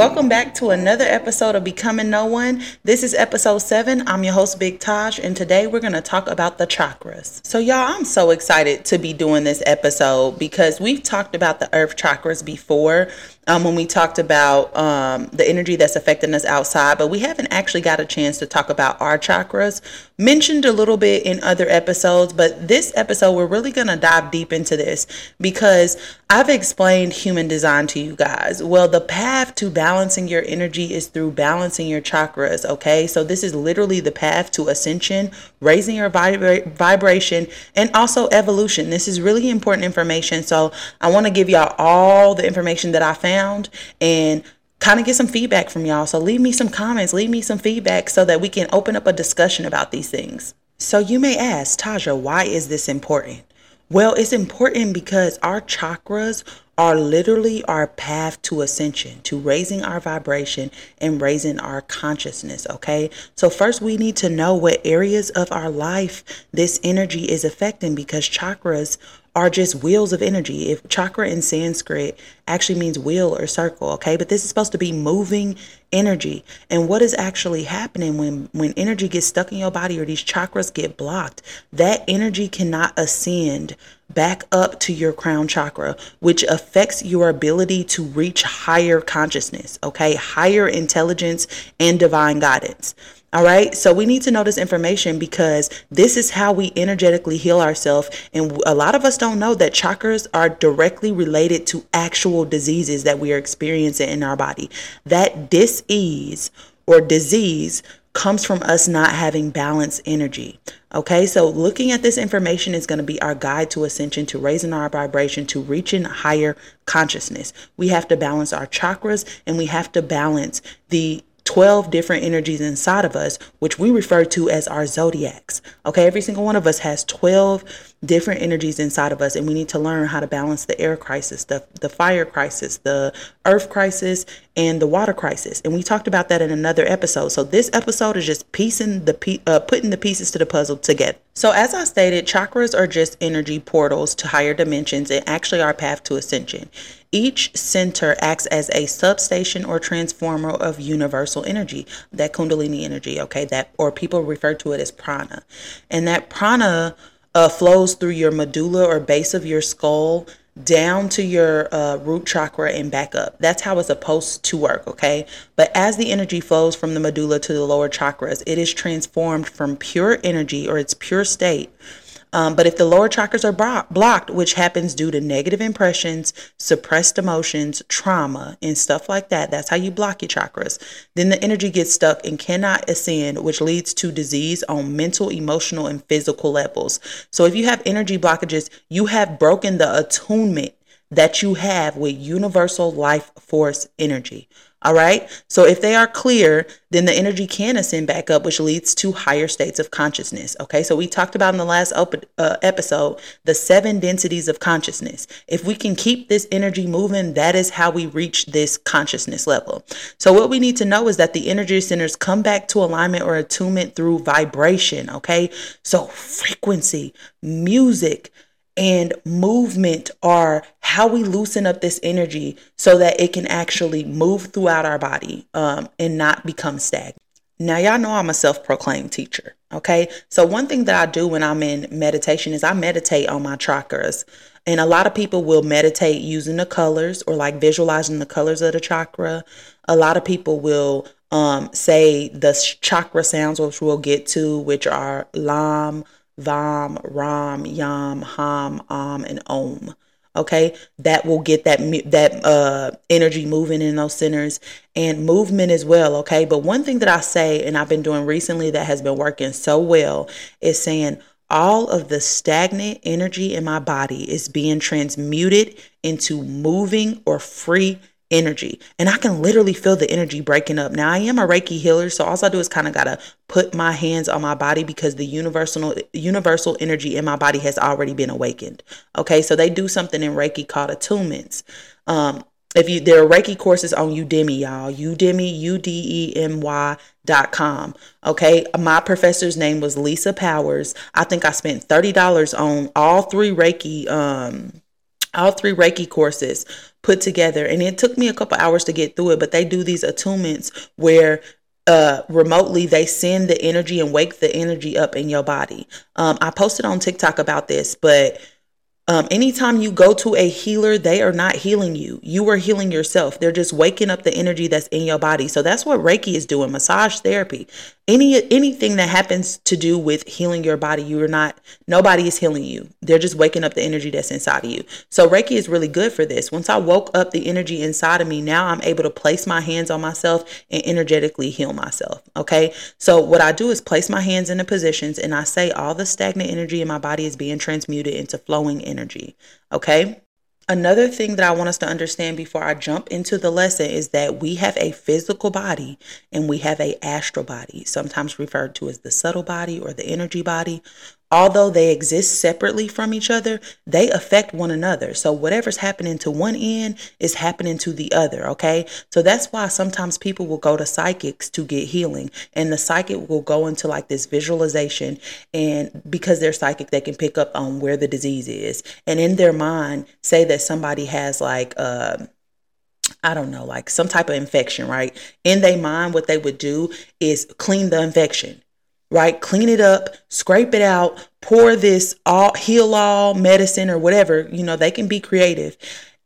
Welcome back to another episode of Becoming No One. This is episode seven. I'm your host, Big Taj, and today we're going to talk about the chakras. So, y'all, I'm so excited to be doing this episode because we've talked about the earth chakras before, um, when we talked about um, the energy that's affecting us outside, but we haven't actually got a chance to talk about our chakras. Mentioned a little bit in other episodes, but this episode, we're really going to dive deep into this because I've explained human design to you guys. Well, the path to balancing your energy is through balancing your chakras, okay? So, this is literally the path to ascension, raising your vibra- vibration, and also evolution. This is really important information. So, I want to give y'all all the information that I found and kind of get some feedback from y'all. So leave me some comments, leave me some feedback so that we can open up a discussion about these things. So you may ask, Taja, why is this important? Well, it's important because our chakras are literally our path to ascension, to raising our vibration and raising our consciousness. Okay. So, first, we need to know what areas of our life this energy is affecting because chakras are just wheels of energy. If chakra in Sanskrit actually means wheel or circle, okay? But this is supposed to be moving energy. And what is actually happening when when energy gets stuck in your body or these chakras get blocked, that energy cannot ascend back up to your crown chakra, which affects your ability to reach higher consciousness, okay? Higher intelligence and divine guidance. All right. So we need to know this information because this is how we energetically heal ourselves. And a lot of us don't know that chakras are directly related to actual diseases that we are experiencing in our body. That dis-ease or disease comes from us not having balanced energy. Okay, so looking at this information is going to be our guide to ascension, to raising our vibration, to reaching higher consciousness. We have to balance our chakras and we have to balance the 12 different energies inside of us, which we refer to as our zodiacs. Okay, every single one of us has 12 different energies inside of us, and we need to learn how to balance the air crisis, the, the fire crisis, the earth crisis, and the water crisis. And we talked about that in another episode. So this episode is just piecing the uh, putting the pieces to the puzzle together. So as I stated, chakras are just energy portals to higher dimensions and actually our path to ascension. Each center acts as a substation or transformer of universal energy, that kundalini energy, okay, that or people refer to it as prana. And that prana uh, flows through your medulla or base of your skull down to your uh, root chakra and back up. That's how it's supposed to work, okay? But as the energy flows from the medulla to the lower chakras, it is transformed from pure energy or its pure state um, but if the lower chakras are bro- blocked, which happens due to negative impressions, suppressed emotions, trauma, and stuff like that, that's how you block your chakras. Then the energy gets stuck and cannot ascend, which leads to disease on mental, emotional, and physical levels. So if you have energy blockages, you have broken the attunement that you have with universal life force energy. All right. So if they are clear, then the energy can ascend back up, which leads to higher states of consciousness. Okay. So we talked about in the last op- uh, episode the seven densities of consciousness. If we can keep this energy moving, that is how we reach this consciousness level. So what we need to know is that the energy centers come back to alignment or attunement through vibration. Okay. So frequency, music, and movement are how we loosen up this energy so that it can actually move throughout our body um, and not become stagnant. Now, y'all know I'm a self proclaimed teacher. Okay. So, one thing that I do when I'm in meditation is I meditate on my chakras. And a lot of people will meditate using the colors or like visualizing the colors of the chakra. A lot of people will um, say the chakra sounds, which we'll get to, which are Lam, Vam, Ram, Yam, Ham, Am, and Om. Okay, that will get that that uh, energy moving in those centers and movement as well. Okay, but one thing that I say, and I've been doing recently that has been working so well, is saying all of the stagnant energy in my body is being transmuted into moving or free energy. And I can literally feel the energy breaking up. Now I am a Reiki healer, so all I do is kind of gotta put my hands on my body because the universal universal energy in my body has already been awakened. Okay, so they do something in Reiki called attunements. Um, if you there are Reiki courses on Udemy, y'all. Udemy, U D E M Y dot com. Okay. My professor's name was Lisa Powers. I think I spent $30 on all three Reiki um all three Reiki courses put together. And it took me a couple hours to get through it, but they do these attunements where uh, remotely they send the energy and wake the energy up in your body. Um, I posted on TikTok about this, but um, anytime you go to a healer, they are not healing you. You are healing yourself. They're just waking up the energy that's in your body. So that's what Reiki is doing, massage therapy. Any anything that happens to do with healing your body, you are not nobody is healing you. They're just waking up the energy that's inside of you. So Reiki is really good for this. Once I woke up the energy inside of me, now I'm able to place my hands on myself and energetically heal myself. Okay. So what I do is place my hands in the positions and I say all the stagnant energy in my body is being transmuted into flowing energy. Okay. Another thing that I want us to understand before I jump into the lesson is that we have a physical body and we have a astral body, sometimes referred to as the subtle body or the energy body although they exist separately from each other, they affect one another. So whatever's happening to one end is happening to the other. Okay. So that's why sometimes people will go to psychics to get healing, and the psychic will go into like this visualization. And because they're psychic, they can pick up on where the disease is. And in their mind, say that somebody has like, uh, I don't know, like some type of infection, right? In their mind, what they would do is clean the infection right? Clean it up, scrape it out, pour this all heal all medicine or whatever. You know, they can be creative.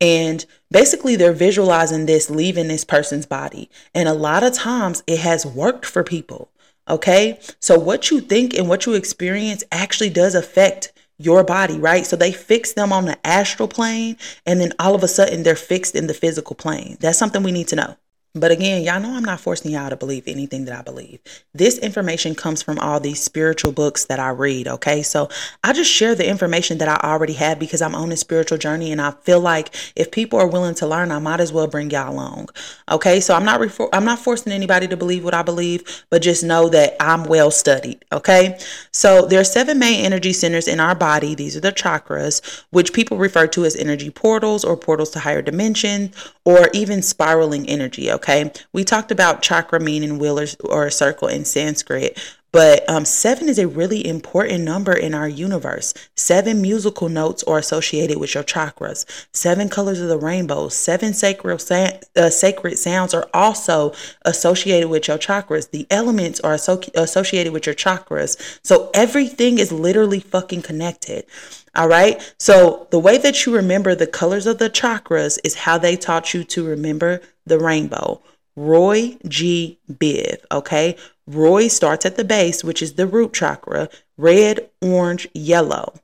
And basically, they're visualizing this leaving this person's body. And a lot of times it has worked for people. Okay. So, what you think and what you experience actually does affect your body, right? So, they fix them on the astral plane, and then all of a sudden they're fixed in the physical plane. That's something we need to know. But again, y'all know I'm not forcing y'all to believe anything that I believe. This information comes from all these spiritual books that I read, okay? So I just share the information that I already have because I'm on a spiritual journey and I feel like if people are willing to learn, I might as well bring y'all along. Okay? So I'm not refor- I'm not forcing anybody to believe what I believe, but just know that I'm well studied, okay? So there are seven main energy centers in our body. These are the chakras, which people refer to as energy portals or portals to higher dimensions or even spiraling energy, okay? Okay. We talked about chakra meaning wheel or, or circle in Sanskrit, but um, seven is a really important number in our universe. Seven musical notes are associated with your chakras. Seven colors of the rainbow, seven sacred, uh, sacred sounds are also associated with your chakras. The elements are associated with your chakras. So everything is literally fucking connected. All right. So the way that you remember the colors of the chakras is how they taught you to remember the rainbow. Roy G. Biv. Okay. Roy starts at the base, which is the root chakra, red, orange, yellow.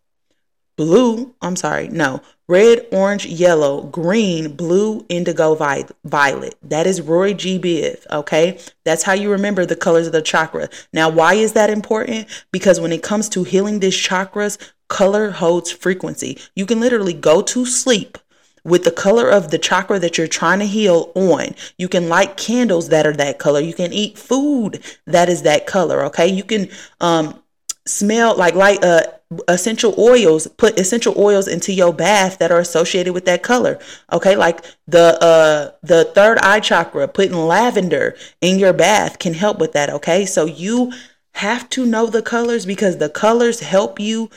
Blue, I'm sorry, no, red, orange, yellow, green, blue, indigo, violet. That is Roy G. Biv, okay? That's how you remember the colors of the chakra. Now, why is that important? Because when it comes to healing these chakras, color holds frequency. You can literally go to sleep with the color of the chakra that you're trying to heal on. You can light candles that are that color. You can eat food that is that color. Okay. You can um, smell like light uh, essential oils, put essential oils into your bath that are associated with that color. Okay. Like the uh, the third eye chakra, putting lavender in your bath can help with that. Okay. So you have to know the colors because the colors help you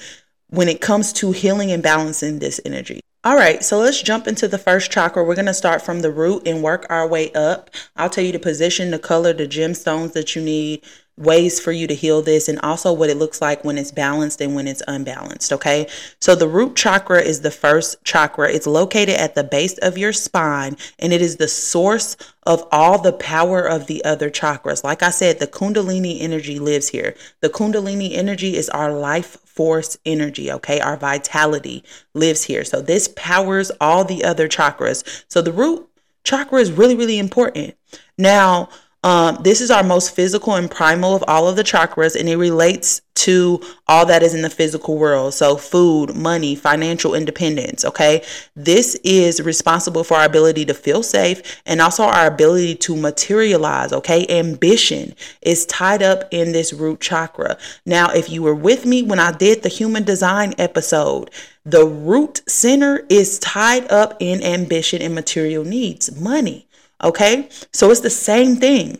when it comes to healing and balancing this energy. All right, so let's jump into the first chakra. We're going to start from the root and work our way up. I'll tell you the position, the color, the gemstones that you need, ways for you to heal this, and also what it looks like when it's balanced and when it's unbalanced. Okay, so the root chakra is the first chakra. It's located at the base of your spine, and it is the source of all the power of the other chakras. Like I said, the Kundalini energy lives here. The Kundalini energy is our life force energy, okay? Our vitality lives here. So this powers all the other chakras. So the root chakra is really, really important. Now, um, this is our most physical and primal of all of the chakras, and it relates to all that is in the physical world. So, food, money, financial independence. Okay. This is responsible for our ability to feel safe and also our ability to materialize. Okay. Ambition is tied up in this root chakra. Now, if you were with me when I did the human design episode, the root center is tied up in ambition and material needs, money. Okay. So it's the same thing.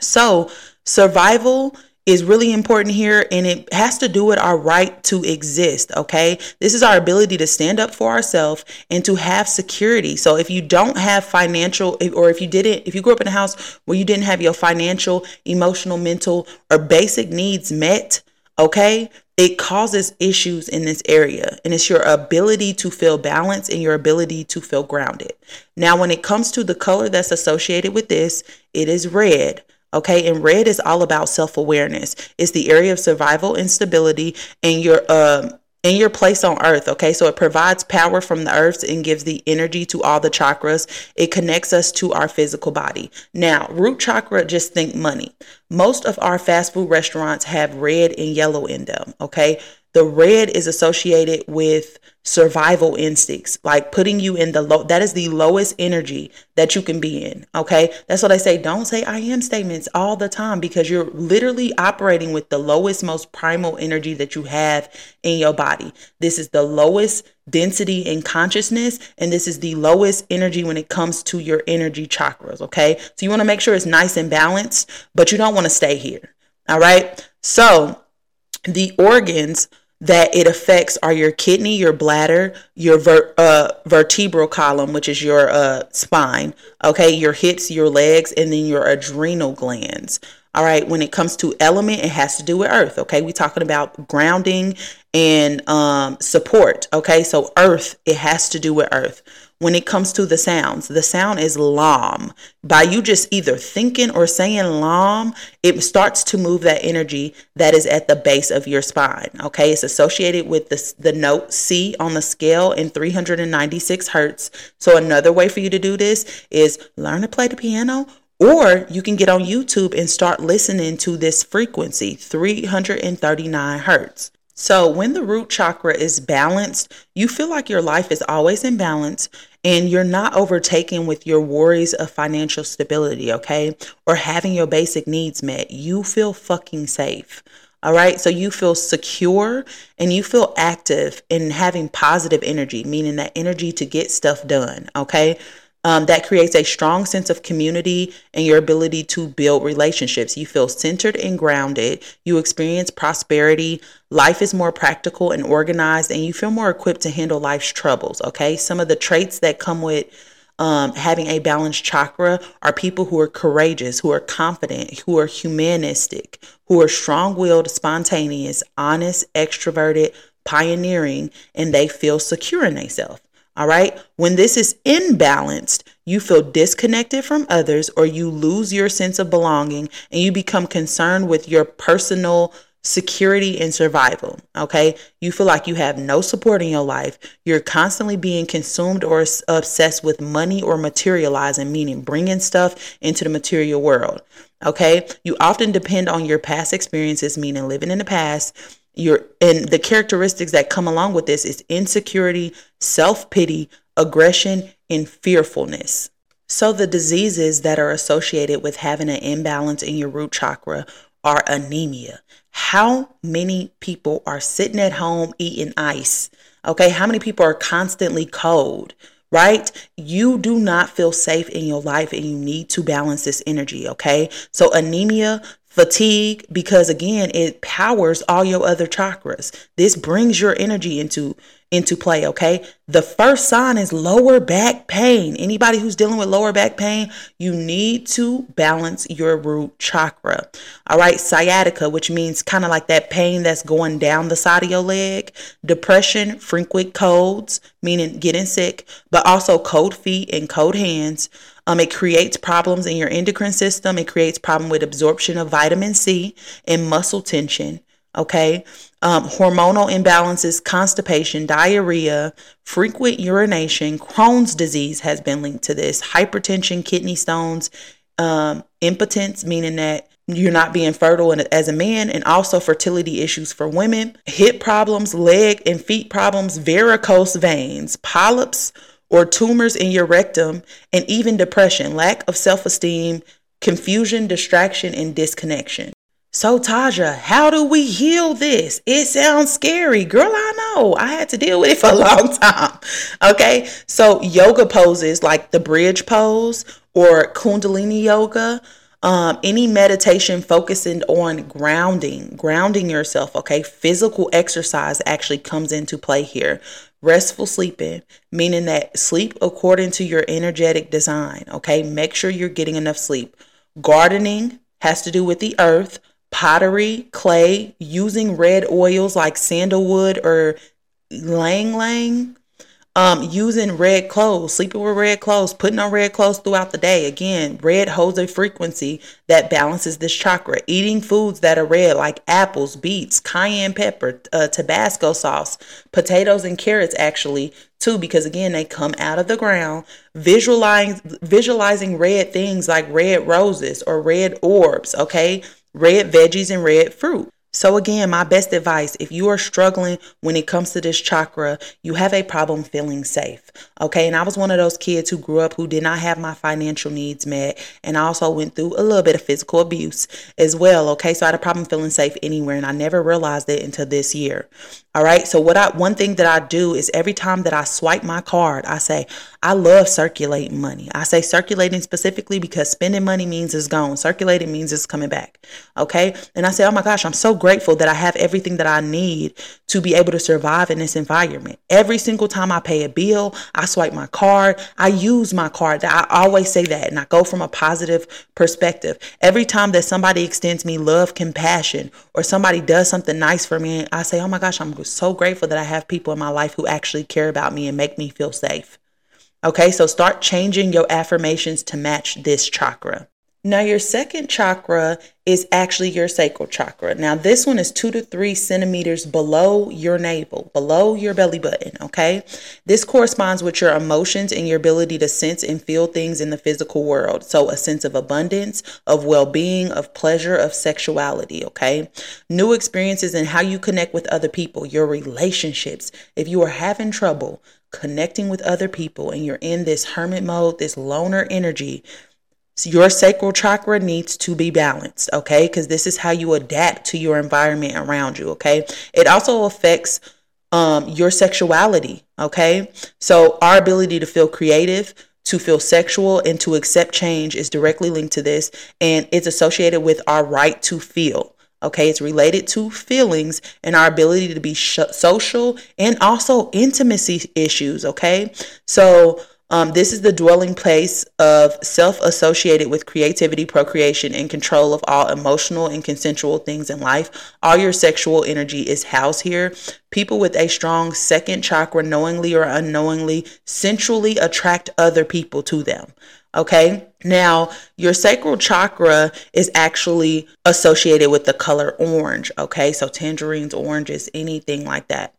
So survival is really important here and it has to do with our right to exist, okay? This is our ability to stand up for ourselves and to have security. So if you don't have financial or if you didn't if you grew up in a house where you didn't have your financial, emotional, mental or basic needs met, okay? It causes issues in this area and it's your ability to feel balanced and your ability to feel grounded. Now when it comes to the color that's associated with this, it is red. Okay, and red is all about self awareness. It's the area of survival and stability, and your um in your place on earth. Okay, so it provides power from the earth and gives the energy to all the chakras. It connects us to our physical body. Now, root chakra, just think money. Most of our fast food restaurants have red and yellow in them. Okay, the red is associated with survival instincts, like putting you in the low, that is the lowest energy that you can be in. Okay. That's what I say. Don't say I am statements all the time because you're literally operating with the lowest, most primal energy that you have in your body. This is the lowest density in consciousness, and this is the lowest energy when it comes to your energy chakras. Okay. So you want to make sure it's nice and balanced, but you don't want to stay here. All right. So, the organs that it affects are your kidney, your bladder, your ver- uh, vertebral column, which is your uh, spine, okay, your hips, your legs, and then your adrenal glands. All right, when it comes to element, it has to do with earth. Okay, we're talking about grounding and um, support. Okay, so earth, it has to do with earth when it comes to the sounds. The sound is lam. By you just either thinking or saying lam, it starts to move that energy that is at the base of your spine. Okay, it's associated with the, the note C on the scale in 396 hertz. So, another way for you to do this is learn to play the piano. Or you can get on YouTube and start listening to this frequency, 339 hertz. So, when the root chakra is balanced, you feel like your life is always in balance and you're not overtaken with your worries of financial stability, okay? Or having your basic needs met. You feel fucking safe. All right. So you feel secure and you feel active in having positive energy, meaning that energy to get stuff done. Okay. Um, that creates a strong sense of community and your ability to build relationships. You feel centered and grounded. You experience prosperity. Life is more practical and organized, and you feel more equipped to handle life's troubles. Okay. Some of the traits that come with um, having a balanced chakra are people who are courageous, who are confident, who are humanistic, who are strong willed, spontaneous, honest, extroverted, pioneering, and they feel secure in themselves. All right. When this is imbalanced, you feel disconnected from others or you lose your sense of belonging and you become concerned with your personal security and survival. Okay. You feel like you have no support in your life. You're constantly being consumed or obsessed with money or materializing, meaning bringing stuff into the material world. Okay. You often depend on your past experiences, meaning living in the past your and the characteristics that come along with this is insecurity, self-pity, aggression, and fearfulness. So the diseases that are associated with having an imbalance in your root chakra are anemia. How many people are sitting at home eating ice? Okay, how many people are constantly cold? right? You do not feel safe in your life and you need to balance this energy, okay? So, anemia fatigue because again it powers all your other chakras. This brings your energy into into play okay? The first sign is lower back pain. Anybody who's dealing with lower back pain you need to balance your root chakra. All right sciatica which means kind of like that pain that's going down the side of your leg. Depression frequent colds meaning getting sick but also cold feet and cold hands um, it creates problems in your endocrine system. It creates problem with absorption of vitamin C and muscle tension. Okay. Um, hormonal imbalances, constipation, diarrhea, frequent urination, Crohn's disease has been linked to this, hypertension, kidney stones, um, impotence, meaning that you're not being fertile as a man, and also fertility issues for women, hip problems, leg and feet problems, varicose veins, polyps, or tumors in your rectum, and even depression, lack of self esteem, confusion, distraction, and disconnection. So, Taja, how do we heal this? It sounds scary. Girl, I know. I had to deal with it for a long time. Okay. So, yoga poses like the bridge pose or Kundalini yoga Um, any meditation focusing on grounding, grounding yourself, okay? Physical exercise actually comes into play here. Restful sleeping, meaning that sleep according to your energetic design, okay? Make sure you're getting enough sleep. Gardening has to do with the earth, pottery, clay, using red oils like sandalwood or lang ylang, um, using red clothes, sleeping with red clothes, putting on red clothes throughout the day. Again, red holds a frequency that balances this chakra. Eating foods that are red, like apples, beets, cayenne pepper, uh, Tabasco sauce, potatoes, and carrots, actually, too, because again, they come out of the ground. Visualizing, visualizing red things like red roses or red orbs, okay? Red veggies and red fruit. So, again, my best advice if you are struggling when it comes to this chakra, you have a problem feeling safe. Okay. And I was one of those kids who grew up who did not have my financial needs met. And I also went through a little bit of physical abuse as well. Okay. So I had a problem feeling safe anywhere. And I never realized it until this year. All right. So what I one thing that I do is every time that I swipe my card, I say, I love circulating money. I say circulating specifically because spending money means it's gone. Circulating means it's coming back. Okay. And I say, oh my gosh, I'm so grateful that I have everything that I need to be able to survive in this environment. Every single time I pay a bill, I swipe my card, I use my card. I always say that and I go from a positive perspective. Every time that somebody extends me love, compassion, or somebody does something nice for me, I say, oh my gosh, I'm so grateful that I have people in my life who actually care about me and make me feel safe. Okay, so start changing your affirmations to match this chakra. Now, your second chakra is actually your sacral chakra. Now, this one is two to three centimeters below your navel, below your belly button. Okay. This corresponds with your emotions and your ability to sense and feel things in the physical world. So, a sense of abundance, of well being, of pleasure, of sexuality. Okay. New experiences and how you connect with other people, your relationships. If you are having trouble, connecting with other people and you're in this hermit mode, this loner energy, your sacral chakra needs to be balanced, okay? Because this is how you adapt to your environment around you, okay? It also affects um, your sexuality, okay? So, our ability to feel creative, to feel sexual, and to accept change is directly linked to this, and it's associated with our right to feel. Okay, it's related to feelings and our ability to be sh- social and also intimacy issues. Okay, so um, this is the dwelling place of self associated with creativity, procreation, and control of all emotional and consensual things in life. All your sexual energy is housed here. People with a strong second chakra, knowingly or unknowingly, sensually attract other people to them. Okay. Now, your sacral chakra is actually associated with the color orange. Okay. So, tangerines, oranges, anything like that.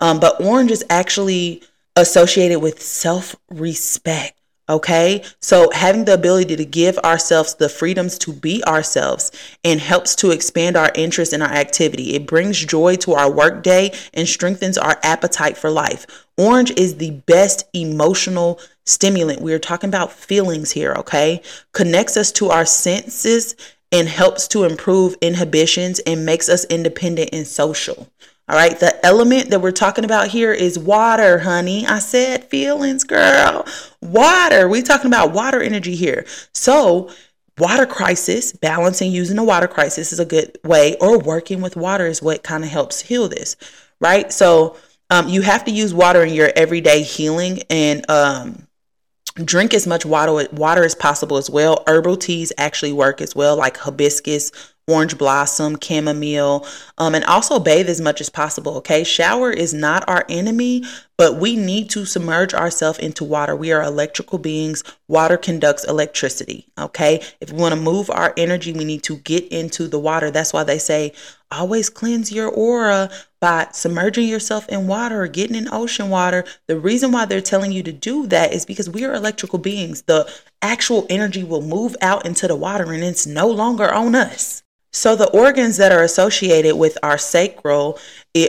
Um, but orange is actually associated with self respect. Okay. So having the ability to give ourselves the freedoms to be ourselves and helps to expand our interest in our activity. It brings joy to our workday and strengthens our appetite for life. Orange is the best emotional stimulant. We are talking about feelings here. Okay. Connects us to our senses and helps to improve inhibitions and makes us independent and social. All right, the element that we're talking about here is water, honey. I said feelings, girl. Water. We're talking about water energy here. So, water crisis, balancing using a water crisis is a good way, or working with water is what kind of helps heal this, right? So, um, you have to use water in your everyday healing and um, drink as much water water as possible as well. Herbal teas actually work as well, like hibiscus, orange blossom, chamomile, um, and also bathe as much as possible. Okay, shower is not our enemy, but we need to submerge ourselves into water. We are electrical beings. Water conducts electricity. Okay, if we want to move our energy, we need to get into the water. That's why they say always cleanse your aura by submerging yourself in water or getting in ocean water. The reason why they're telling you to do that is because we are electrical beings. The actual energy will move out into the water and it's no longer on us. So the organs that are associated with our sacral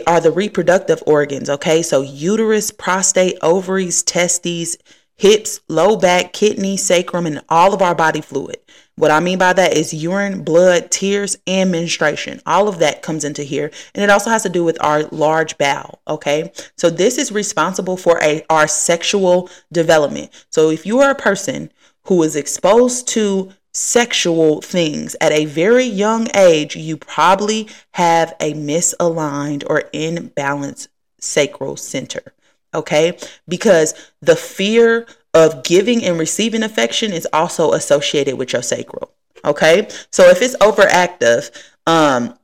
are the reproductive organs, okay? So uterus, prostate, ovaries, testes, hips, low back, kidney, sacrum, and all of our body fluid. What I mean by that is urine, blood, tears, and menstruation. All of that comes into here. And it also has to do with our large bowel. Okay. So this is responsible for a, our sexual development. So if you are a person who is exposed to sexual things at a very young age, you probably have a misaligned or imbalanced sacral center. Okay? Because the fear of giving and receiving affection is also associated with your sacral. Okay? So if it's overactive, um,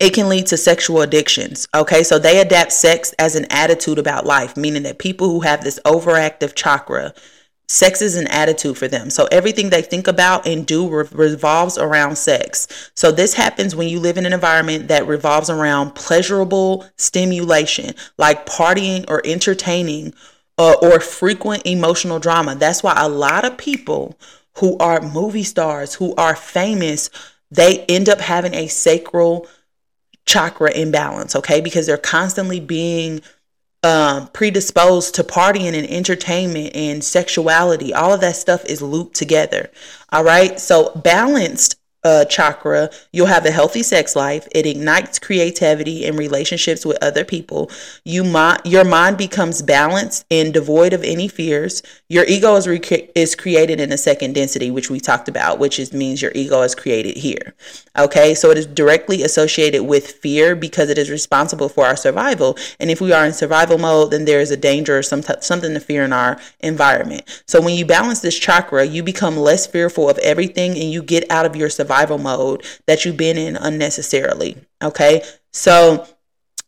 it can lead to sexual addictions. Okay, so they adapt sex as an attitude about life, meaning that people who have this overactive chakra Sex is an attitude for them. So everything they think about and do re- revolves around sex. So this happens when you live in an environment that revolves around pleasurable stimulation, like partying or entertaining uh, or frequent emotional drama. That's why a lot of people who are movie stars, who are famous, they end up having a sacral chakra imbalance, okay? Because they're constantly being um, predisposed to partying and entertainment and sexuality. All of that stuff is looped together. All right. So balanced uh, chakra, you'll have a healthy sex life. It ignites creativity and relationships with other people. You mi- your mind becomes balanced and devoid of any fears. Your ego is is created in a second density, which we talked about, which is means your ego is created here. Okay, so it is directly associated with fear because it is responsible for our survival. And if we are in survival mode, then there is a danger or some t- something to fear in our environment. So when you balance this chakra, you become less fearful of everything, and you get out of your survival survival mode that you've been in unnecessarily. Okay. So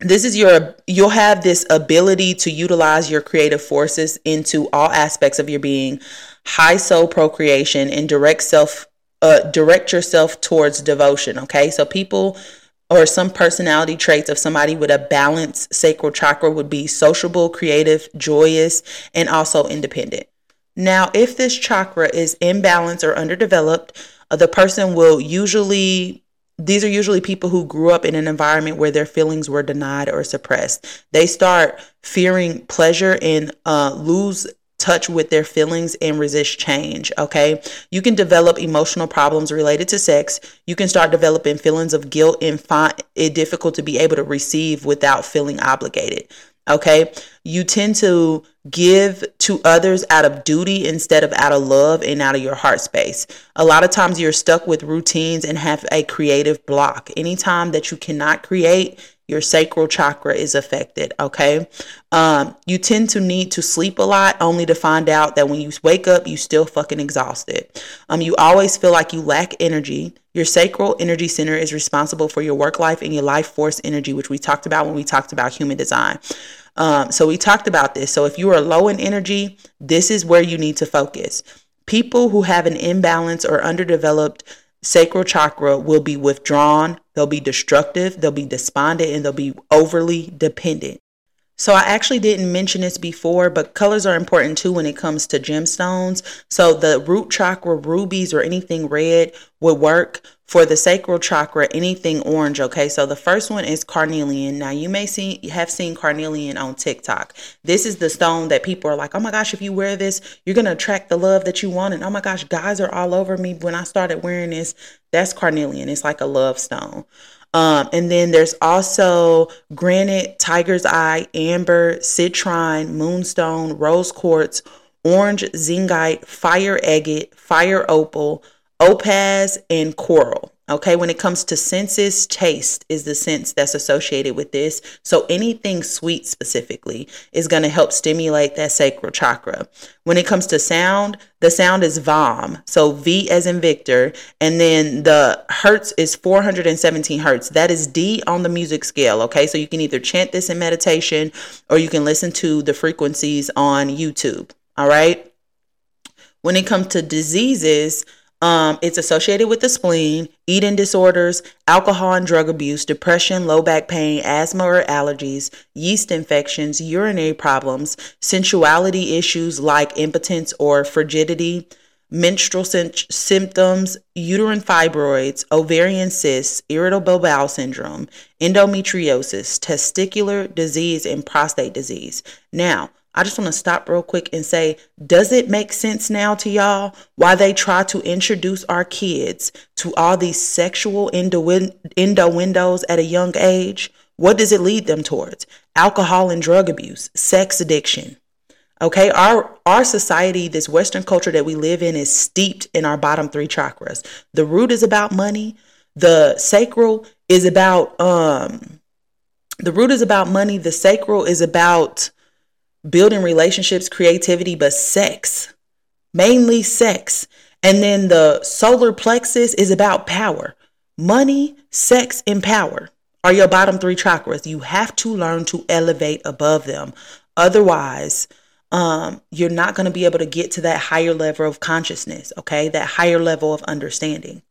this is your you'll have this ability to utilize your creative forces into all aspects of your being high soul procreation and direct self uh, direct yourself towards devotion okay so people or some personality traits of somebody with a balanced sacral chakra would be sociable creative joyous and also independent now if this chakra is imbalanced or underdeveloped the person will usually these are usually people who grew up in an environment where their feelings were denied or suppressed. They start fearing pleasure and uh, lose touch with their feelings and resist change. Okay. You can develop emotional problems related to sex. You can start developing feelings of guilt and find it difficult to be able to receive without feeling obligated. Okay. You tend to give to others out of duty instead of out of love and out of your heart space. A lot of times you're stuck with routines and have a creative block. Anytime that you cannot create, your sacral chakra is affected. Okay. Um, you tend to need to sleep a lot only to find out that when you wake up, you still fucking exhausted. Um, you always feel like you lack energy. Your sacral energy center is responsible for your work life and your life force energy, which we talked about when we talked about human design. Um, so we talked about this. So if you are low in energy, this is where you need to focus. People who have an imbalance or underdeveloped sacral chakra will be withdrawn, they'll be destructive, they'll be despondent, and they'll be overly dependent. So I actually didn't mention this before, but colors are important too when it comes to gemstones. So the root chakra rubies or anything red would work for the sacral chakra, anything orange. Okay, so the first one is carnelian. Now you may see have seen carnelian on TikTok. This is the stone that people are like, oh my gosh, if you wear this, you're gonna attract the love that you want. And oh my gosh, guys are all over me when I started wearing this. That's carnelian. It's like a love stone. Um, and then there's also granite, tiger's eye, amber, citrine, moonstone, rose quartz, orange zincite, fire agate, fire opal, opaz, and coral. Okay, when it comes to senses, taste is the sense that's associated with this. So anything sweet specifically is going to help stimulate that sacral chakra. When it comes to sound, the sound is VOM. So V as in Victor. And then the hertz is 417 hertz. That is D on the music scale. Okay, so you can either chant this in meditation or you can listen to the frequencies on YouTube. All right. When it comes to diseases, um, it's associated with the spleen, eating disorders, alcohol and drug abuse, depression, low back pain, asthma or allergies, yeast infections, urinary problems, sensuality issues like impotence or frigidity, menstrual symptoms, uterine fibroids, ovarian cysts, irritable bowel syndrome, endometriosis, testicular disease, and prostate disease. Now, I just want to stop real quick and say, does it make sense now to y'all why they try to introduce our kids to all these sexual innuendos at a young age? What does it lead them towards? Alcohol and drug abuse, sex addiction, Okay, our our society, this Western culture that we live in, is steeped in our bottom three chakras. The root is about money. The sacral is about um the root is about money. The sacral is about building relationships, creativity, but sex, mainly sex. And then the solar plexus is about power. Money, sex, and power are your bottom three chakras. You have to learn to elevate above them. Otherwise, um, you're not going to be able to get to that higher level of consciousness, okay? That higher level of understanding.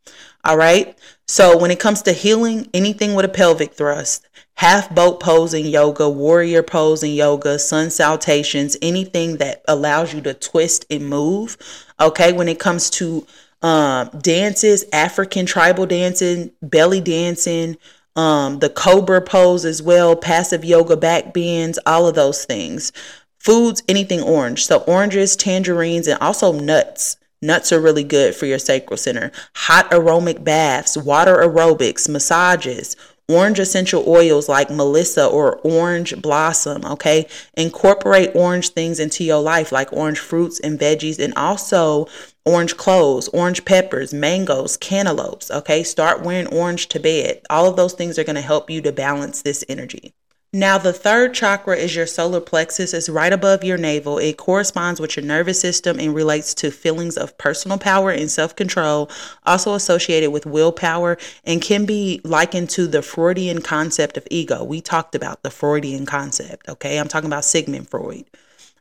All right. So when it comes to healing, anything with a pelvic thrust, half boat pose in yoga, warrior pose in yoga, sun salutations, anything that allows you to twist and move. Okay. When it comes to um, dances, African tribal dancing, belly dancing, um, the cobra pose as well, passive yoga back bends, all of those things. Foods, anything orange. So oranges, tangerines, and also nuts. Nuts are really good for your sacral center. Hot aromatic baths, water aerobics, massages, orange essential oils like melissa or orange blossom okay incorporate orange things into your life like orange fruits and veggies and also orange cloves orange peppers mangoes cantaloupes okay start wearing orange to bed all of those things are going to help you to balance this energy now, the third chakra is your solar plexus. It's right above your navel. It corresponds with your nervous system and relates to feelings of personal power and self control, also associated with willpower, and can be likened to the Freudian concept of ego. We talked about the Freudian concept, okay? I'm talking about Sigmund Freud,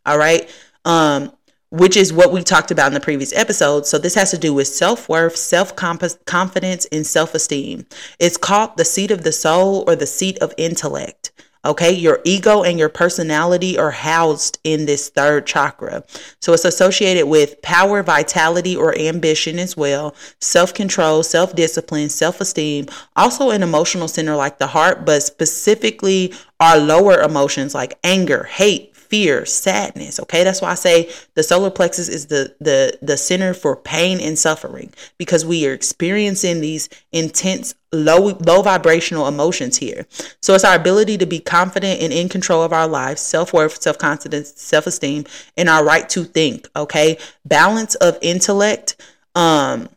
all right? Um, which is what we talked about in the previous episode. So, this has to do with self worth, self confidence, and self esteem. It's called the seat of the soul or the seat of intellect. Okay, your ego and your personality are housed in this third chakra. So it's associated with power, vitality, or ambition as well, self control, self discipline, self esteem, also an emotional center like the heart, but specifically our lower emotions like anger, hate, fear, sadness. Okay, that's why I say the solar plexus is the the the center for pain and suffering because we are experiencing these intense low low vibrational emotions here. So it's our ability to be confident and in control of our lives, self-worth, self-confidence, self-esteem, and our right to think, okay? Balance of intellect, um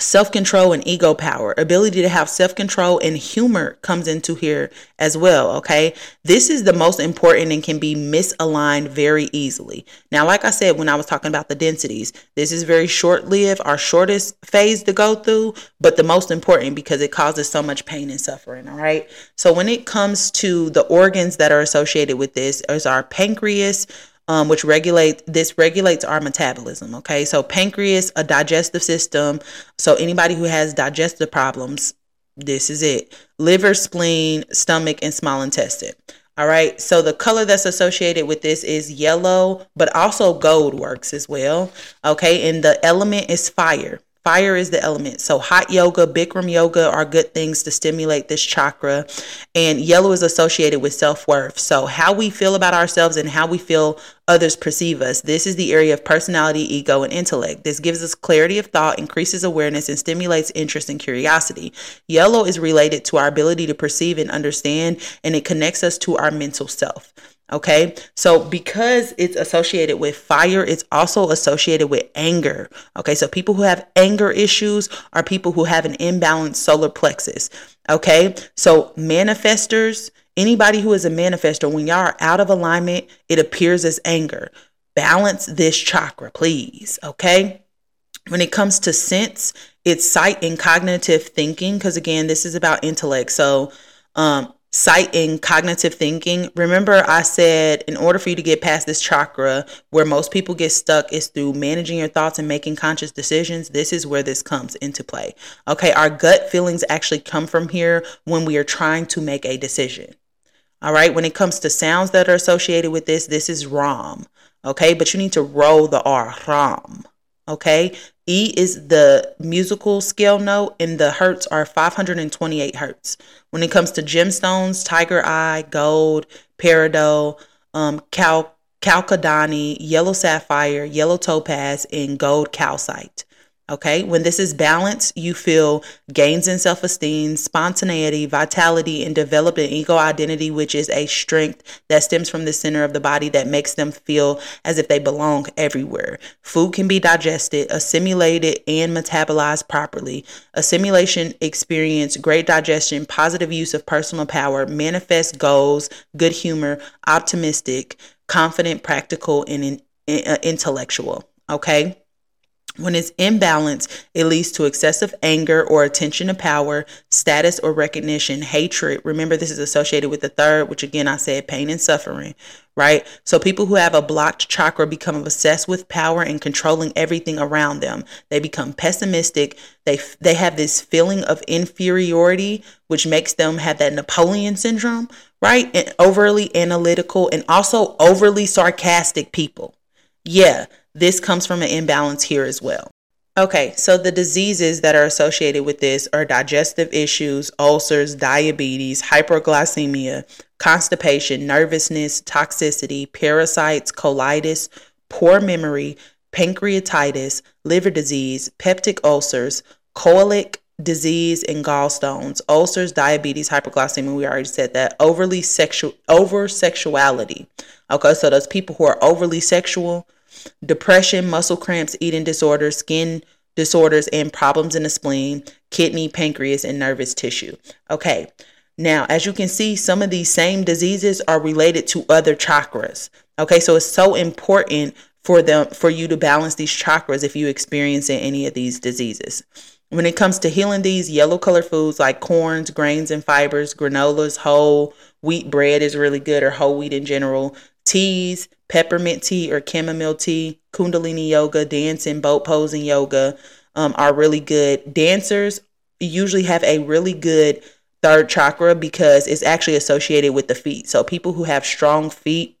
self control and ego power. Ability to have self control and humor comes into here as well. Okay. This is the most important and can be misaligned very easily. Now, like I said, when I was talking about the densities, this is very short lived, our shortest phase to go through, but the most important because it causes so much pain and suffering. All right. So, when it comes to the organs that are associated with this, is our pancreas, um, which regulate this regulates our metabolism. Okay, so pancreas, a digestive system. So anybody who has digestive problems, this is it. Liver, spleen, stomach, and small intestine. All right, so the color that's associated with this is yellow, but also gold works as well. Okay, and the element is fire. Fire is the element. So, hot yoga, Bikram yoga are good things to stimulate this chakra. And yellow is associated with self worth. So, how we feel about ourselves and how we feel others perceive us. This is the area of personality, ego, and intellect. This gives us clarity of thought, increases awareness, and stimulates interest and curiosity. Yellow is related to our ability to perceive and understand, and it connects us to our mental self. Okay. So because it's associated with fire, it's also associated with anger. Okay. So people who have anger issues are people who have an imbalanced solar plexus. Okay. So manifestors, anybody who is a manifestor, when y'all are out of alignment, it appears as anger. Balance this chakra, please. Okay. When it comes to sense, it's sight and cognitive thinking. Because again, this is about intellect. So, um, sight and cognitive thinking. Remember, I said in order for you to get past this chakra, where most people get stuck is through managing your thoughts and making conscious decisions. This is where this comes into play. Okay, our gut feelings actually come from here when we are trying to make a decision. All right, when it comes to sounds that are associated with this, this is ROM. Okay, but you need to roll the R, ROM. Okay, E is the musical scale note, and the hertz are 528 hertz. When it comes to gemstones, tiger eye, gold, peridot, um, cal- yellow sapphire, yellow topaz, and gold calcite. Okay, when this is balanced, you feel gains in self esteem, spontaneity, vitality, and develop an ego identity, which is a strength that stems from the center of the body that makes them feel as if they belong everywhere. Food can be digested, assimilated, and metabolized properly. Assimilation experience great digestion, positive use of personal power, manifest goals, good humor, optimistic, confident, practical, and in, in, uh, intellectual. Okay. When it's imbalanced, it leads to excessive anger or attention to power, status or recognition, hatred. Remember, this is associated with the third, which again I said pain and suffering, right? So people who have a blocked chakra become obsessed with power and controlling everything around them. They become pessimistic. They they have this feeling of inferiority, which makes them have that Napoleon syndrome, right? And overly analytical and also overly sarcastic people. Yeah, this comes from an imbalance here as well. Okay, so the diseases that are associated with this are digestive issues, ulcers, diabetes, hyperglycemia, constipation, nervousness, toxicity, parasites, colitis, poor memory, pancreatitis, liver disease, peptic ulcers, colic disease, and gallstones, ulcers, diabetes, hyperglycemia. We already said that. Overly sexual, over sexuality. Okay, so those people who are overly sexual depression, muscle cramps, eating disorders, skin disorders, and problems in the spleen, kidney, pancreas, and nervous tissue. Okay. Now, as you can see, some of these same diseases are related to other chakras. Okay, so it's so important for them for you to balance these chakras if you experience any of these diseases. When it comes to healing these yellow color foods like corns, grains and fibers, granolas, whole wheat bread is really good or whole wheat in general, teas, peppermint tea or chamomile tea, kundalini yoga, dancing, boat posing yoga um, are really good. Dancers usually have a really good third chakra because it's actually associated with the feet. So people who have strong feet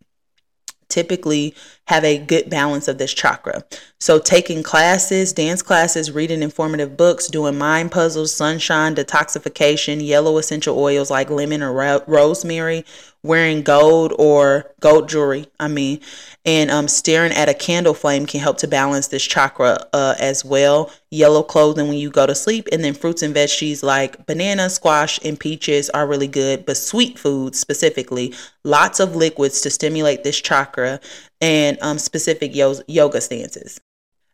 typically have a good balance of this chakra. So, taking classes, dance classes, reading informative books, doing mind puzzles, sunshine, detoxification, yellow essential oils like lemon or ro- rosemary, wearing gold or gold jewelry, I mean, and um, staring at a candle flame can help to balance this chakra uh, as well. Yellow clothing when you go to sleep, and then fruits and veggies like banana, squash, and peaches are really good, but sweet foods specifically, lots of liquids to stimulate this chakra, and um, specific yo- yoga stances.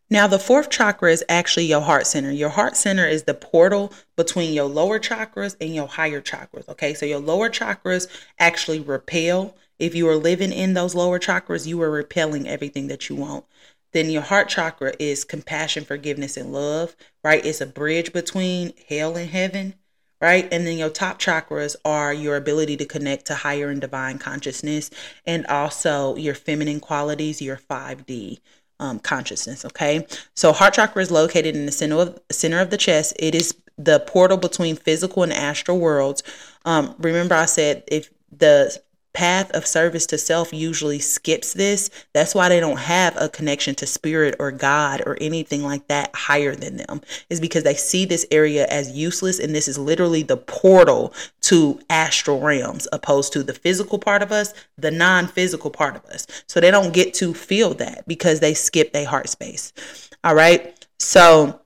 Now, the fourth chakra is actually your heart center. Your heart center is the portal between your lower chakras and your higher chakras. Okay, so your lower chakras actually repel. If you are living in those lower chakras, you are repelling everything that you want. Then your heart chakra is compassion, forgiveness, and love, right? It's a bridge between hell and heaven, right? And then your top chakras are your ability to connect to higher and divine consciousness and also your feminine qualities, your 5D um, consciousness. Okay, so heart chakra is located in the center of center of the chest. It is the portal between physical and astral worlds. Um, remember, I said if the path of service to self usually skips this. That's why they don't have a connection to spirit or God or anything like that higher than them, is because they see this area as useless. And this is literally the portal to astral realms, opposed to the physical part of us, the non physical part of us. So they don't get to feel that because they skip their heart space. All right. So,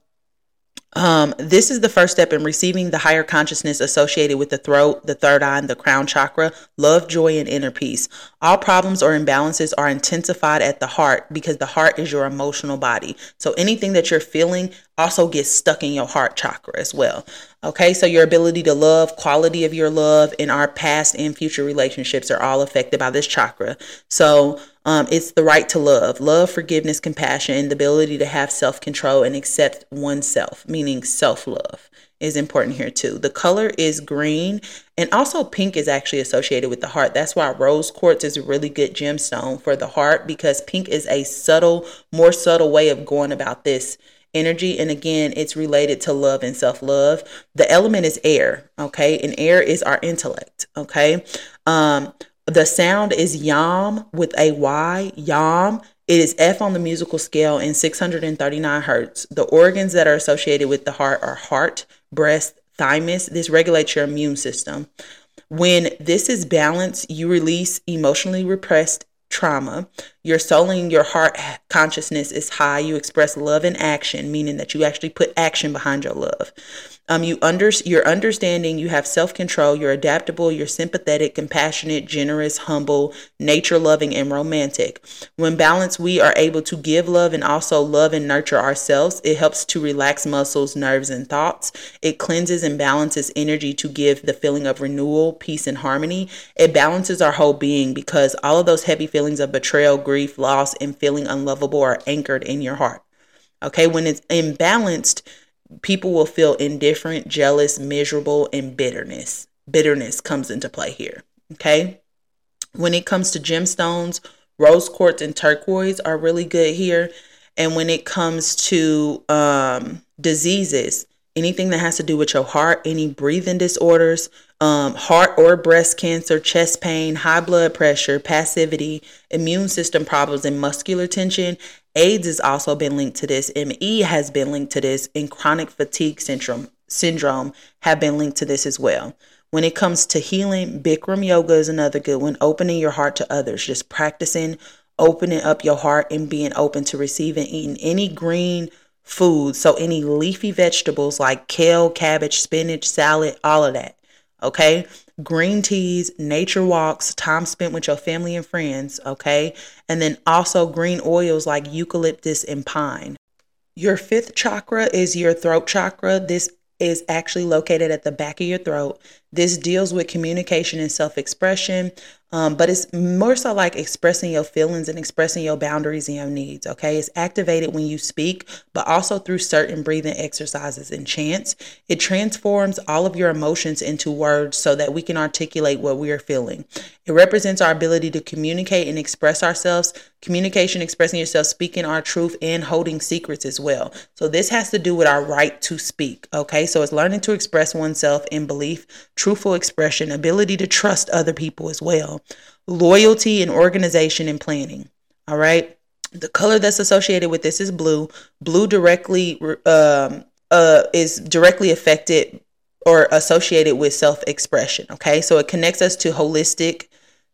um, this is the first step in receiving the higher consciousness associated with the throat, the third eye, and the crown chakra, love, joy, and inner peace. All problems or imbalances are intensified at the heart because the heart is your emotional body. So anything that you're feeling also gets stuck in your heart chakra as well. Okay, so your ability to love, quality of your love, and our past and future relationships are all affected by this chakra. So um, it's the right to love, love, forgiveness, compassion, and the ability to have self control and accept oneself, meaning self love is important here too. The color is green and also pink is actually associated with the heart. That's why rose quartz is a really good gemstone for the heart because pink is a subtle, more subtle way of going about this energy. And again, it's related to love and self love. The element is air, okay? And air is our intellect, okay? Um, the sound is yam with a Y, yam. It is F on the musical scale in 639 hertz. The organs that are associated with the heart are heart, breast, thymus. This regulates your immune system. When this is balanced, you release emotionally repressed trauma. Your soul and your heart consciousness is high. You express love in action, meaning that you actually put action behind your love. Um, you under you're understanding, you have self-control, you're adaptable, you're sympathetic, compassionate, generous, humble, nature-loving, and romantic. When balanced, we are able to give love and also love and nurture ourselves. It helps to relax muscles, nerves, and thoughts. It cleanses and balances energy to give the feeling of renewal, peace, and harmony. It balances our whole being because all of those heavy feelings of betrayal, grief, loss, and feeling unlovable are anchored in your heart. Okay, when it's imbalanced, people will feel indifferent, jealous, miserable, and bitterness. Bitterness comes into play here. Okay. When it comes to gemstones, rose quartz and turquoise are really good here. And when it comes to um, diseases, anything that has to do with your heart, any breathing disorders, um, heart or breast cancer, chest pain, high blood pressure, passivity, immune system problems, and muscular tension. AIDS has also been linked to this. ME has been linked to this, and chronic fatigue syndrome syndrome have been linked to this as well. When it comes to healing, Bikram yoga is another good one. Opening your heart to others, just practicing opening up your heart and being open to receiving eating any green food. So any leafy vegetables like kale, cabbage, spinach, salad, all of that. Okay. Green teas, nature walks, time spent with your family and friends. Okay. And then also green oils like eucalyptus and pine. Your fifth chakra is your throat chakra. This is actually located at the back of your throat. This deals with communication and self expression, um, but it's more so like expressing your feelings and expressing your boundaries and your needs. Okay. It's activated when you speak, but also through certain breathing exercises and chants. It transforms all of your emotions into words so that we can articulate what we are feeling. It represents our ability to communicate and express ourselves. Communication, expressing yourself, speaking our truth, and holding secrets as well. So, this has to do with our right to speak. Okay. So, it's learning to express oneself in belief, truthful expression, ability to trust other people as well loyalty and organization and planning. All right. The color that's associated with this is blue. Blue directly um, uh, is directly affected or associated with self expression. Okay. So it connects us to holistic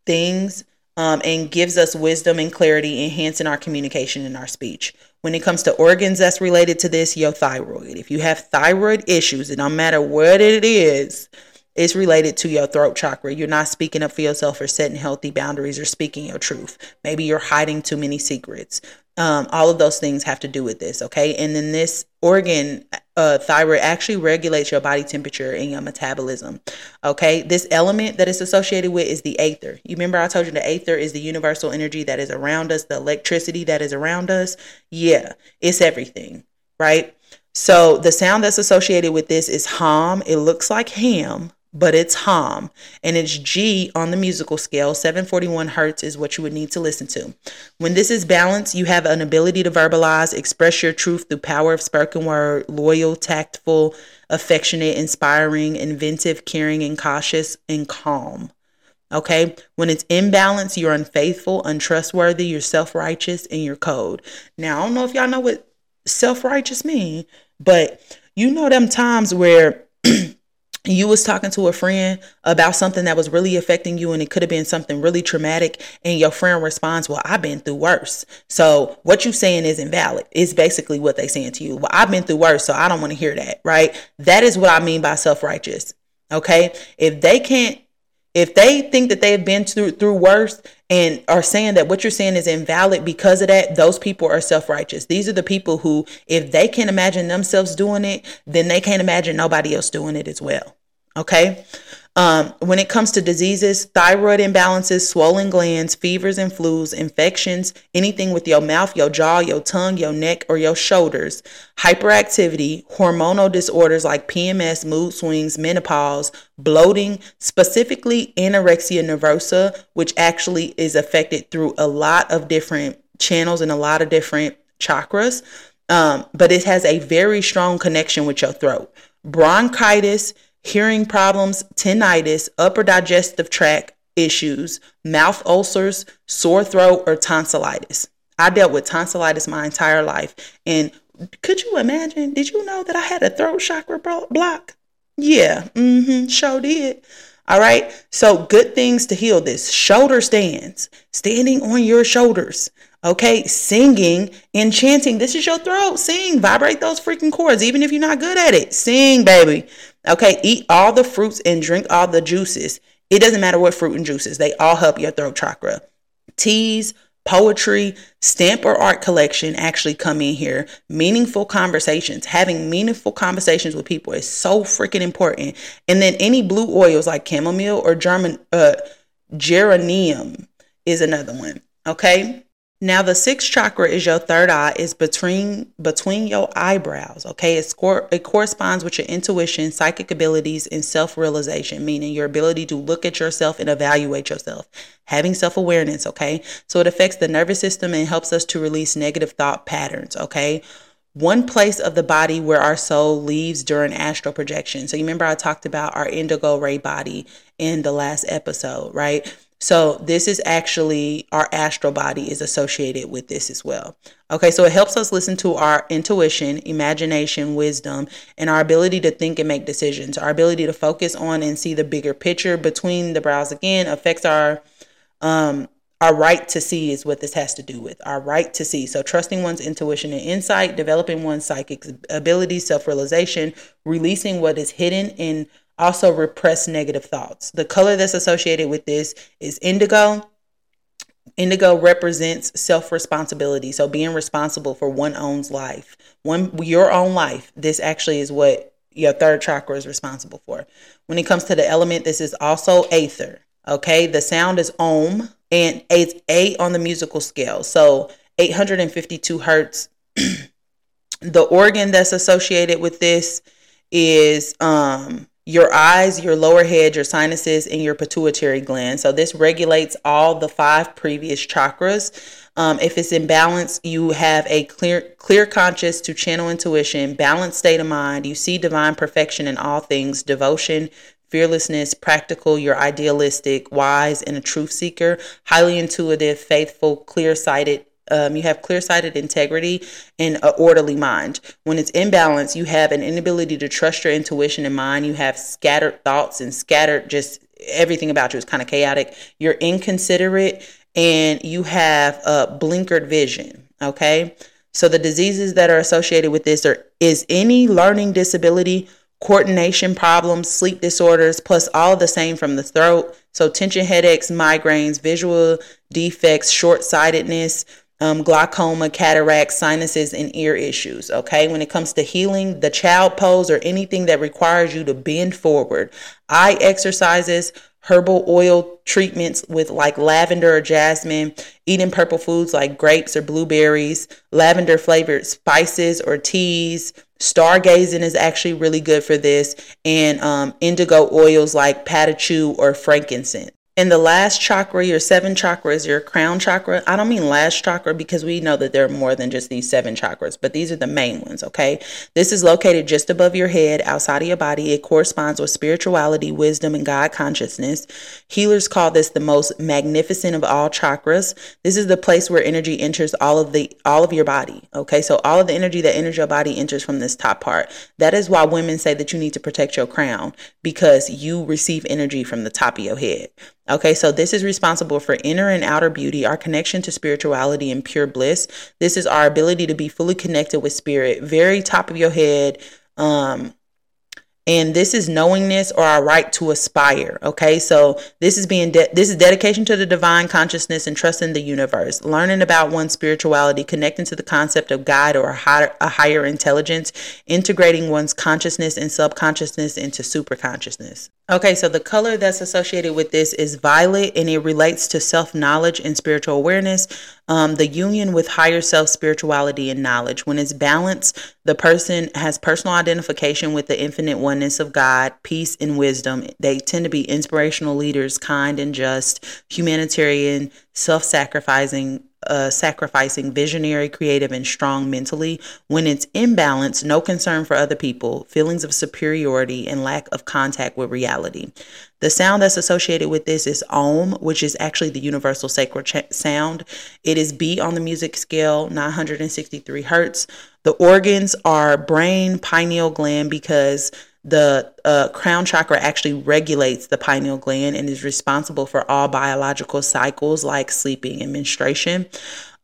things um, and gives us wisdom and clarity, enhancing our communication and our speech. When it comes to organs that's related to this, your thyroid. If you have thyroid issues, it don't matter what it is, is related to your throat chakra. You're not speaking up for yourself or setting healthy boundaries or speaking your truth. Maybe you're hiding too many secrets. Um, all of those things have to do with this, okay? And then this organ, uh, thyroid, actually regulates your body temperature and your metabolism, okay? This element that it's associated with is the aether. You remember I told you the aether is the universal energy that is around us, the electricity that is around us? Yeah, it's everything, right? So the sound that's associated with this is hum. It looks like ham, but it's hum and it's G on the musical scale. 741 hertz is what you would need to listen to. When this is balanced, you have an ability to verbalize, express your truth through power of spoken word, loyal, tactful, affectionate, inspiring, inventive, caring, and cautious and calm. Okay. When it's imbalanced, you're unfaithful, untrustworthy, you're self righteous, and you're cold. Now, I don't know if y'all know what self righteous mean, but you know them times where you was talking to a friend about something that was really affecting you and it could have been something really traumatic and your friend responds well i've been through worse. So what you saying is invalid it's basically what they saying to you. Well i've been through worse so i don't want to hear that right? That is what i mean by self-righteous okay? If they can't if they think that they've been through through worse and are saying that what you're saying is invalid because of that, those people are self-righteous. These are the people who if they can't imagine themselves doing it, then they can't imagine nobody else doing it as well. Okay? Um, when it comes to diseases, thyroid imbalances, swollen glands, fevers and flus, infections, anything with your mouth, your jaw, your tongue, your neck, or your shoulders, hyperactivity, hormonal disorders like PMS, mood swings, menopause, bloating, specifically anorexia nervosa, which actually is affected through a lot of different channels and a lot of different chakras. Um, but it has a very strong connection with your throat. Bronchitis, hearing problems, tinnitus, upper digestive tract issues, mouth ulcers, sore throat, or tonsillitis. I dealt with tonsillitis my entire life. And could you imagine? Did you know that I had a throat chakra block? Yeah, mm-hmm, sure did. All right. So, good things to heal this shoulder stands, standing on your shoulders. Okay. Singing and chanting. This is your throat. Sing, vibrate those freaking chords, even if you're not good at it. Sing, baby. Okay. Eat all the fruits and drink all the juices. It doesn't matter what fruit and juices, they all help your throat chakra. Teas, poetry, stamp or art collection actually come in here. Meaningful conversations, having meaningful conversations with people is so freaking important. And then any blue oils like chamomile or German uh geranium is another one. Okay. Now the sixth chakra is your third eye is between between your eyebrows. Okay, it, cor- it corresponds with your intuition, psychic abilities, and self-realization, meaning your ability to look at yourself and evaluate yourself, having self-awareness. Okay, so it affects the nervous system and helps us to release negative thought patterns. Okay, one place of the body where our soul leaves during astral projection. So you remember I talked about our indigo ray body in the last episode, right? So this is actually our astral body is associated with this as well. Okay, so it helps us listen to our intuition, imagination, wisdom, and our ability to think and make decisions. Our ability to focus on and see the bigger picture between the brows again affects our um our right to see is what this has to do with our right to see. So, trusting one's intuition and insight, developing one's psychic ability, self realization, releasing what is hidden, and also repress negative thoughts. The color that's associated with this is indigo. Indigo represents self responsibility. So being responsible for one own's life, one your own life. This actually is what your third chakra is responsible for. When it comes to the element, this is also aether. Okay, the sound is Om and it's eight on the musical scale. So 852 hertz. the organ that's associated with this is um your eyes, your lower head, your sinuses, and your pituitary gland. So this regulates all the five previous chakras. Um, if it's in balance, you have a clear, clear conscious to channel intuition, balanced state of mind. You see divine perfection in all things, devotion, fearlessness, practical, you're idealistic, wise, and a truth seeker, highly intuitive, faithful, clear sighted, um, you have clear sighted integrity and an orderly mind. When it's in balance, you have an inability to trust your intuition and mind. You have scattered thoughts and scattered just everything about you is kind of chaotic. You're inconsiderate and you have a blinkered vision. Okay. So the diseases that are associated with this are is any learning disability, coordination problems, sleep disorders, plus all the same from the throat. So tension headaches, migraines, visual defects, short sightedness, um, glaucoma, cataracts, sinuses, and ear issues. Okay, when it comes to healing, the child pose or anything that requires you to bend forward, eye exercises, herbal oil treatments with like lavender or jasmine, eating purple foods like grapes or blueberries, lavender flavored spices or teas. Stargazing is actually really good for this, and um, indigo oils like patchouli or frankincense. And the last chakra, your seven chakras, your crown chakra. I don't mean last chakra because we know that there are more than just these seven chakras, but these are the main ones, okay? This is located just above your head, outside of your body. It corresponds with spirituality, wisdom, and God consciousness. Healers call this the most magnificent of all chakras. This is the place where energy enters all of the all of your body, okay? So all of the energy that enters your body enters from this top part. That is why women say that you need to protect your crown because you receive energy from the top of your head. Okay, so this is responsible for inner and outer beauty, our connection to spirituality and pure bliss. This is our ability to be fully connected with spirit, very top of your head, um, and this is knowingness or our right to aspire okay? So this is being de- this is dedication to the divine consciousness and trust in the universe. Learning about one's spirituality connecting to the concept of god or a higher, a higher intelligence integrating one's consciousness and subconsciousness into superconsciousness okay so the color that's associated with this is violet and it relates to self-knowledge and spiritual awareness um, the union with higher self spirituality and knowledge. When it's balanced, the person has personal identification with the infinite oneness of God, peace, and wisdom. They tend to be inspirational leaders, kind and just, humanitarian, self sacrificing, uh, sacrificing, visionary, creative, and strong mentally. When it's imbalanced, no concern for other people, feelings of superiority, and lack of contact with reality. The sound that's associated with this is Om, which is actually the universal sacred ch- sound. It is B on the music scale, 963 hertz. The organs are brain, pineal gland, because the uh, crown chakra actually regulates the pineal gland and is responsible for all biological cycles like sleeping and menstruation.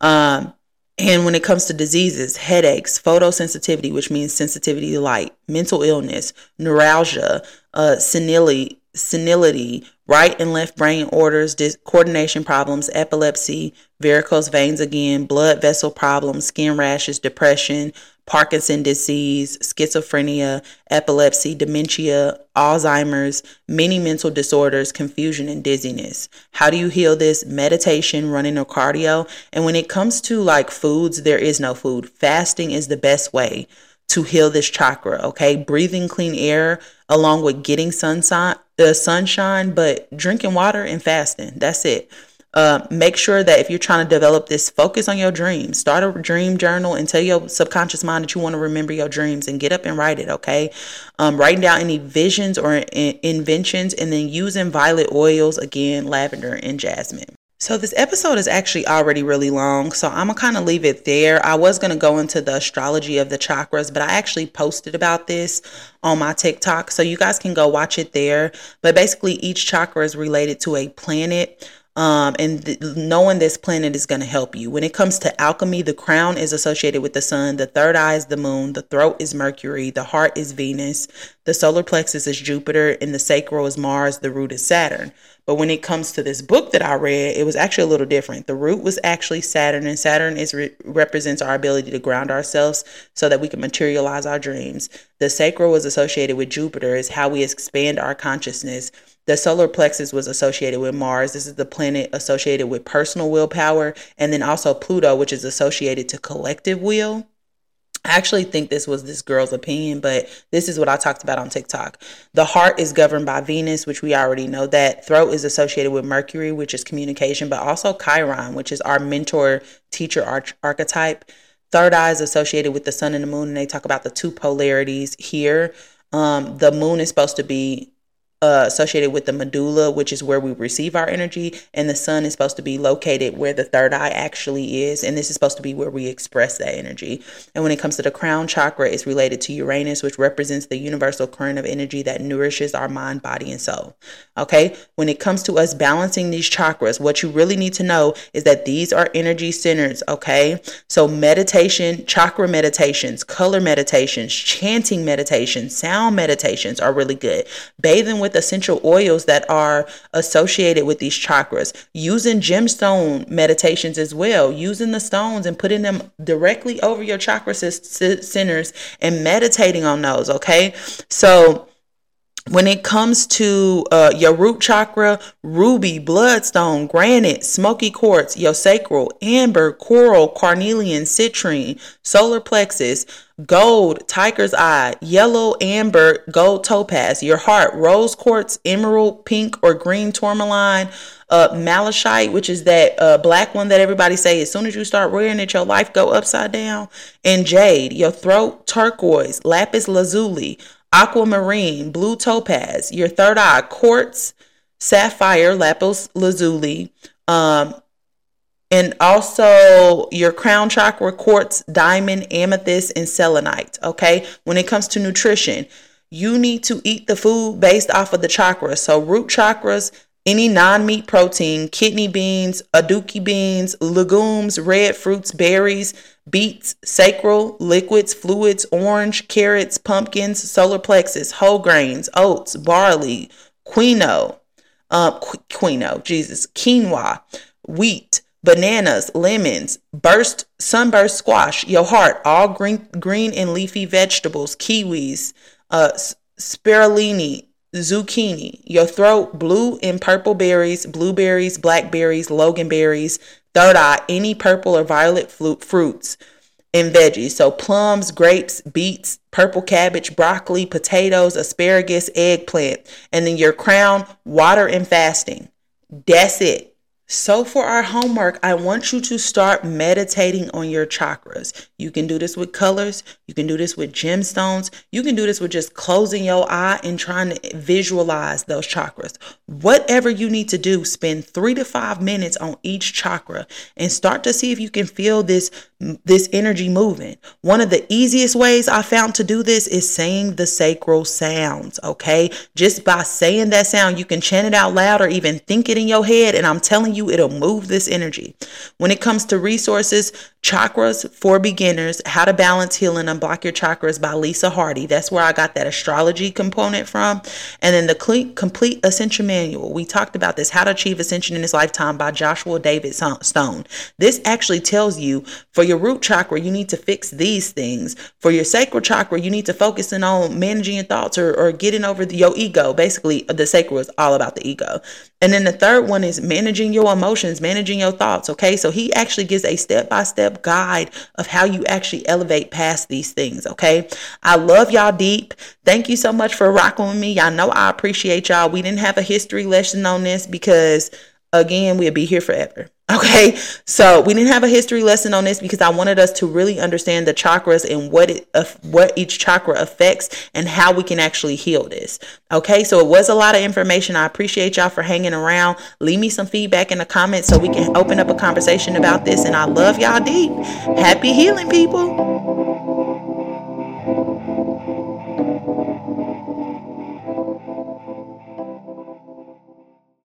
Um, and when it comes to diseases, headaches, photosensitivity, which means sensitivity to light, mental illness, neuralgia, uh, senility, senility, right and left brain orders, dis- coordination problems, epilepsy, varicose veins again, blood vessel problems, skin rashes, depression, Parkinson disease, schizophrenia, epilepsy, dementia, Alzheimer's, many mental disorders, confusion, and dizziness. How do you heal this? Meditation, running or cardio. And when it comes to like foods, there is no food. Fasting is the best way to heal this chakra, okay? Breathing clean air along with getting sunshine, uh, sunshine, but drinking water and fasting. That's it. Uh, make sure that if you're trying to develop this, focus on your dreams. Start a dream journal and tell your subconscious mind that you want to remember your dreams and get up and write it, okay? Um, writing down any visions or in- inventions and then using violet oils, again, lavender and jasmine. So this episode is actually already really long, so I'm gonna kind of leave it there. I was gonna go into the astrology of the chakras, but I actually posted about this on my TikTok, so you guys can go watch it there. But basically, each chakra is related to a planet. Um, and th- knowing this planet is going to help you. When it comes to alchemy, the crown is associated with the sun, the third eye is the moon, the throat is Mercury, the heart is Venus, the solar plexus is Jupiter, and the sacral is Mars, the root is Saturn. But when it comes to this book that I read, it was actually a little different. The root was actually Saturn, and Saturn is re- represents our ability to ground ourselves so that we can materialize our dreams. The sacral was associated with Jupiter, is how we expand our consciousness. The solar plexus was associated with Mars. This is the planet associated with personal willpower, and then also Pluto, which is associated to collective will. I actually think this was this girl's opinion, but this is what I talked about on TikTok. The heart is governed by Venus, which we already know that. Throat is associated with Mercury, which is communication, but also Chiron, which is our mentor teacher arch- archetype. Third eye is associated with the sun and the moon, and they talk about the two polarities here. Um, the moon is supposed to be uh, associated with the medulla, which is where we receive our energy, and the sun is supposed to be located where the third eye actually is, and this is supposed to be where we express that energy. And when it comes to the crown chakra, it's related to Uranus, which represents the universal current of energy that nourishes our mind, body, and soul. Okay, when it comes to us balancing these chakras, what you really need to know is that these are energy centers. Okay, so meditation, chakra meditations, color meditations, chanting meditations, sound meditations are really good. Bathing with essential oils that are associated with these chakras, using gemstone meditations as well, using the stones and putting them directly over your chakra centers and meditating on those. Okay. So, when it comes to uh, your root chakra, ruby, bloodstone, granite, smoky quartz, your sacral, amber, coral, carnelian, citrine, solar plexus, gold, tiger's eye, yellow, amber, gold topaz, your heart, rose quartz, emerald, pink or green tourmaline, uh, malachite, which is that uh, black one that everybody say as soon as you start wearing it, your life go upside down, and jade, your throat, turquoise, lapis lazuli, aquamarine, blue topaz, your third eye, quartz, sapphire, lapis lazuli, um, and also your crown chakra, quartz, diamond, amethyst, and selenite. Okay, when it comes to nutrition, you need to eat the food based off of the chakras. So, root chakras, any non meat protein, kidney beans, aduki beans, legumes, red fruits, berries, beets, sacral, liquids, fluids, orange, carrots, pumpkins, solar plexus, whole grains, oats, barley, quinoa, uh, quinoa, Jesus, quinoa, wheat, bananas, lemons, burst, sunburst squash, your heart, all green, green and leafy vegetables, kiwis, uh, spirulina, zucchini, your throat, blue and purple berries, blueberries, blackberries, loganberries, third eye, any purple or violet fruits and veggies. So plums, grapes, beets, purple cabbage, broccoli, potatoes, asparagus, eggplant. And then your crown, water and fasting. That's it. So, for our homework, I want you to start meditating on your chakras. You can do this with colors, you can do this with gemstones, you can do this with just closing your eye and trying to visualize those chakras. Whatever you need to do, spend three to five minutes on each chakra and start to see if you can feel this, this energy moving. One of the easiest ways I found to do this is saying the sacral sounds, okay? Just by saying that sound, you can chant it out loud or even think it in your head, and I'm telling you you, it'll move this energy. When it comes to resources, Chakras for Beginners How to Balance, Heal, and Unblock Your Chakras by Lisa Hardy. That's where I got that astrology component from. And then the Complete Ascension Manual. We talked about this How to Achieve Ascension in This Lifetime by Joshua David Stone. This actually tells you for your root chakra, you need to fix these things. For your sacral chakra, you need to focus in on managing your thoughts or, or getting over the, your ego. Basically, the sacral is all about the ego. And then the third one is managing your emotions, managing your thoughts. Okay. So he actually gives a step by step guide of how you actually elevate past these things. Okay. I love y'all deep. Thank you so much for rocking with me. Y'all know I appreciate y'all. We didn't have a history lesson on this because, again, we'll be here forever. Okay, so we didn't have a history lesson on this because I wanted us to really understand the chakras and what it uh, what each chakra affects and how we can actually heal this. Okay, so it was a lot of information. I appreciate y'all for hanging around. Leave me some feedback in the comments so we can open up a conversation about this. And I love y'all deep. Happy healing, people.